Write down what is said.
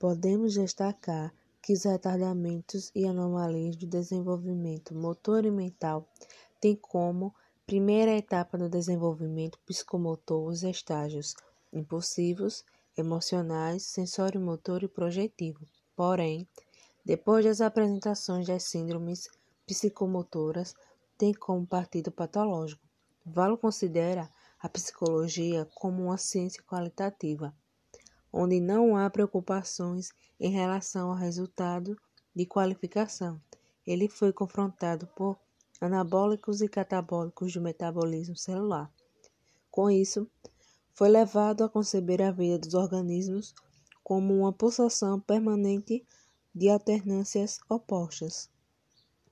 podemos destacar que os retardamentos e anomalias do desenvolvimento motor e mental têm como primeira etapa do desenvolvimento psicomotor os estágios impulsivos, emocionais, sensório-motor e projetivo. Porém, depois das apresentações das síndromes psicomotoras, tem como partido patológico. Valo considera a psicologia como uma ciência qualitativa, onde não há preocupações em relação ao resultado de qualificação. Ele foi confrontado por anabólicos e catabólicos do metabolismo celular. Com isso, foi levado a conceber a vida dos organismos como uma pulsação permanente de alternâncias opostas.